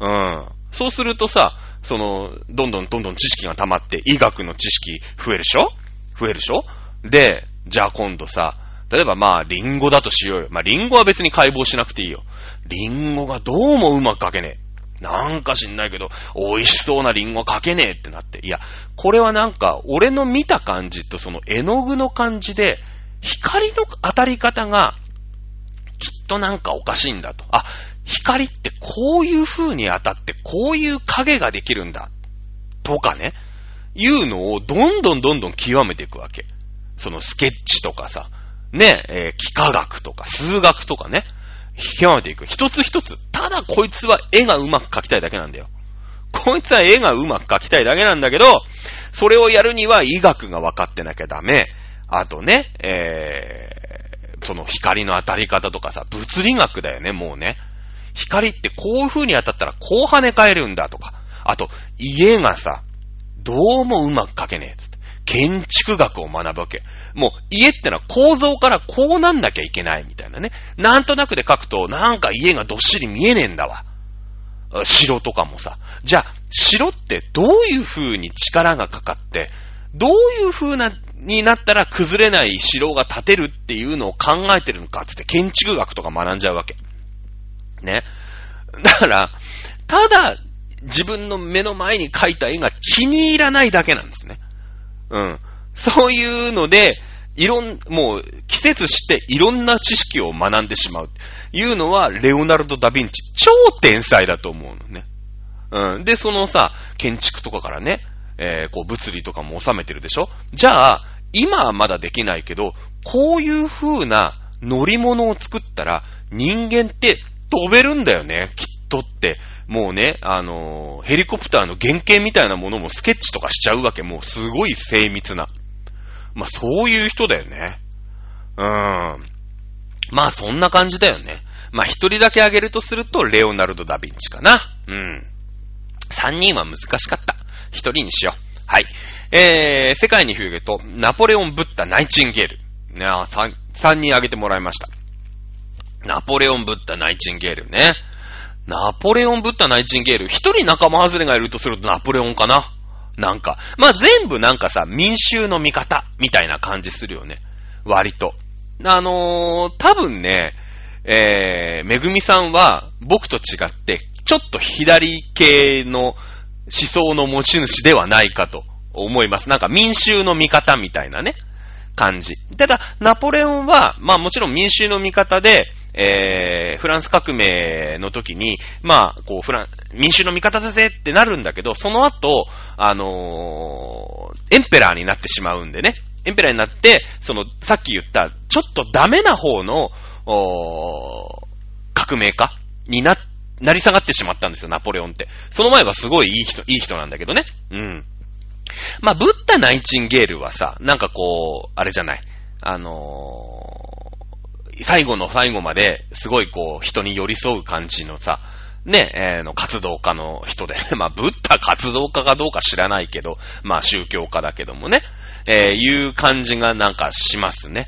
A: うん。そうするとさ、その、どんどんどんどん知識が溜まって、医学の知識増えるでしょ？増えるでしょ？で、じゃあ今度さ、例えばまあ、リンゴだとしようよ。まあ、リンゴは別に解剖しなくていいよ。リンゴがどうもうまく描けねえ。なんか知んないけど、美味しそうなリンゴ描けねえってなって。いや、これはなんか、俺の見た感じとその絵の具の感じで、光の当たり方が、きっとなんかおかしいんだと。あ、光ってこういう風に当たってこういう影ができるんだ。とかね。いうのをどんどんどんどん極めていくわけ。そのスケッチとかさ、ね、えー、幾何学とか数学とかね、極めていく。一つ一つ。ただこいつは絵がうまく描きたいだけなんだよ。こいつは絵がうまく描きたいだけなんだけど、それをやるには医学が分かってなきゃダメ。あとね、えー、その光の当たり方とかさ、物理学だよね、もうね。光ってこういう風に当たったらこう跳ね返るんだとか。あと、家がさ、どうもうまく描けねえ。建築学を学ぶわけ。もう家ってのは構造からこうなんなきゃいけないみたいなね。なんとなくで描くとなんか家がどっしり見えねえんだわ。城とかもさ。じゃあ、城ってどういう風に力がかかって、どういう風な、になったら崩れない城が建てるっていうのを考えてるのかつって建築学とか学んじゃうわけ。ね。だから、ただ、自分の目の前に描いた絵が気に入らないだけなんですね。うん。そういうので、いろん、もう、季節していろんな知識を学んでしまう。いうのは、レオナルド・ダ・ヴィンチ、超天才だと思うのね。うん。で、そのさ、建築とかからね、えー、こう、物理とかも収めてるでしょじゃあ、今はまだできないけど、こういう風な乗り物を作ったら、人間って飛べるんだよね、きっとって。もうね、あのー、ヘリコプターの原型みたいなものもスケッチとかしちゃうわけ。もうすごい精密な。まあ、そういう人だよね。うーん。まあ、そんな感じだよね。まあ、一人だけ挙げるとすると、レオナルド・ダ・ヴィンチかな。うん。三人は難しかった。一人にしよう。はい。えー、世界に広げと、ナポレオン・ブッダ・ナイチンゲール。ね、三、三人挙げてもらいました。ナポレオン・ブッダ・ナイチンゲールね。ナポレオン・ブッダ・ナイチンゲール。一人仲間外れがいるとするとナポレオンかな？なんか。まあ、全部なんかさ、民衆の味方みたいな感じするよね。割と。あのー、多分ね、えー、めぐみさんは僕と違って、ちょっと左系の思想の持ち主ではないかと思います。なんか民衆の味方みたいなね、感じ。ただ、ナポレオンは、まあもちろん民衆の味方で、えー、フランス革命の時に、まあ、こう、フラン、民衆の味方だぜってなるんだけど、その後、あのー、エンペラーになってしまうんでね。エンペラーになって、その、さっき言った、ちょっとダメな方の、お革命家にな、なり下がってしまったんですよ、ナポレオンって。その前はすごいいい人、いい人なんだけどね。うん。まあ、ブッダナイチンゲールはさ、なんかこう、あれじゃない。あのー、最後の最後まで、すごいこう、人に寄り添う感じのさ、ね、えー、の活動家の人で、まあ、ブッダ活動家かどうか知らないけど、まあ、宗教家だけどもね、えー、いう感じがなんかしますね。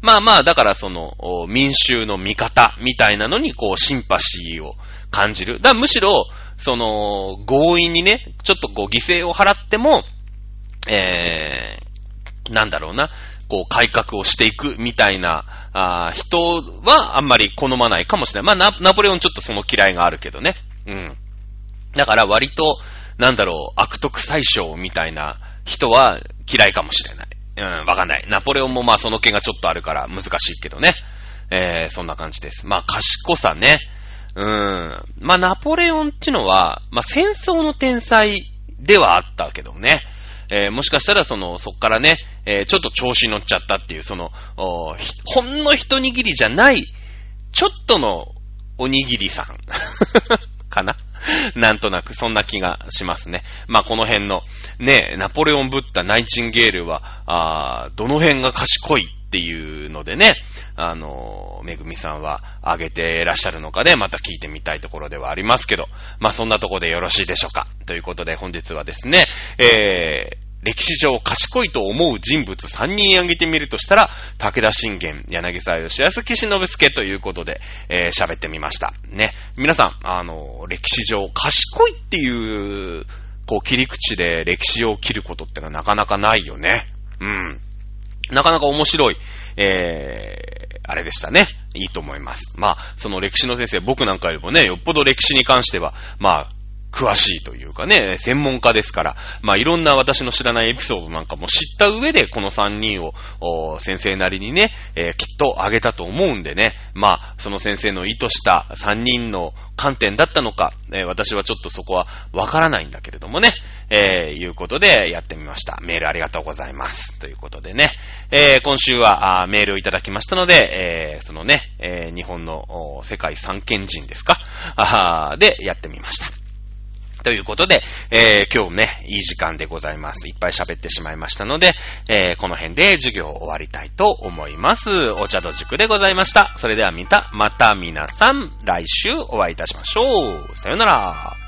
A: まあまあ、だからその、民衆の味方みたいなのに、こう、シンパシーを感じる。だむしろ、その、強引にね、ちょっとこう、犠牲を払っても、えー、なんだろうな、こう改革をしていくみたいな、あ人はあんまり好まないかもしれない。まあナ、ナポレオンちょっとその嫌いがあるけどね。うん。だから割と、なんだろう、悪徳最小みたいな人は嫌いかもしれない。うん、わかんない。ナポレオンもまあその気がちょっとあるから難しいけどね。えー、そんな感じです。まあ賢さね。うん。まあナポレオンっていうのは、まあ戦争の天才ではあったけどね。えー、もしかしたらその、そっからね、えー、ちょっと調子に乗っちゃったっていう、その、ほんの一握りじゃない、ちょっとのおにぎりさん かな？なんとなく、そんな気がしますね。まあ、この辺の、ね、ナポレオンブッダ、ナイチンゲールは、あどの辺が賢いっていうのでね、あの、めぐみさんはあげてらっしゃるのかで、また聞いてみたいところではありますけど、まあそんなとこでよろしいでしょうか。ということで本日はですね、えー、歴史上賢いと思う人物3人挙げてみるとしたら、武田信玄、柳沢義康、岸信介ということで、えー、喋ってみました。ね。皆さん、あの、歴史上賢いっていう、こう、切り口で歴史を切ることってのはなかなかないよね。うん。なかなか面白い、えー、あれでしたね。いいと思います。まあ、その歴史の先生、僕なんかよりもね、よっぽど歴史に関しては、まあ、詳しいというかね、専門家ですから、まあいろんな私の知らないエピソードなんかも知った上で、この3人を、先生なりにね、えー、きっと挙げたと思うんでね、まあ、その先生の意図した3人の観点だったのか、えー、私はちょっとそこはわからないんだけれどもね、えー、いうことでやってみました。メールありがとうございます。ということでね、えー、今週はあメールをいただきましたので、えー、そのね、えー、日本の世界三賢人ですか、あ でやってみました。ということで、えー、今日ね、いい時間でございます。いっぱい喋ってしまいましたので、えー、この辺で授業を終わりたいと思います。お茶と塾でございました。それではまた、また皆さん、来週お会いいたしましょう。さよなら。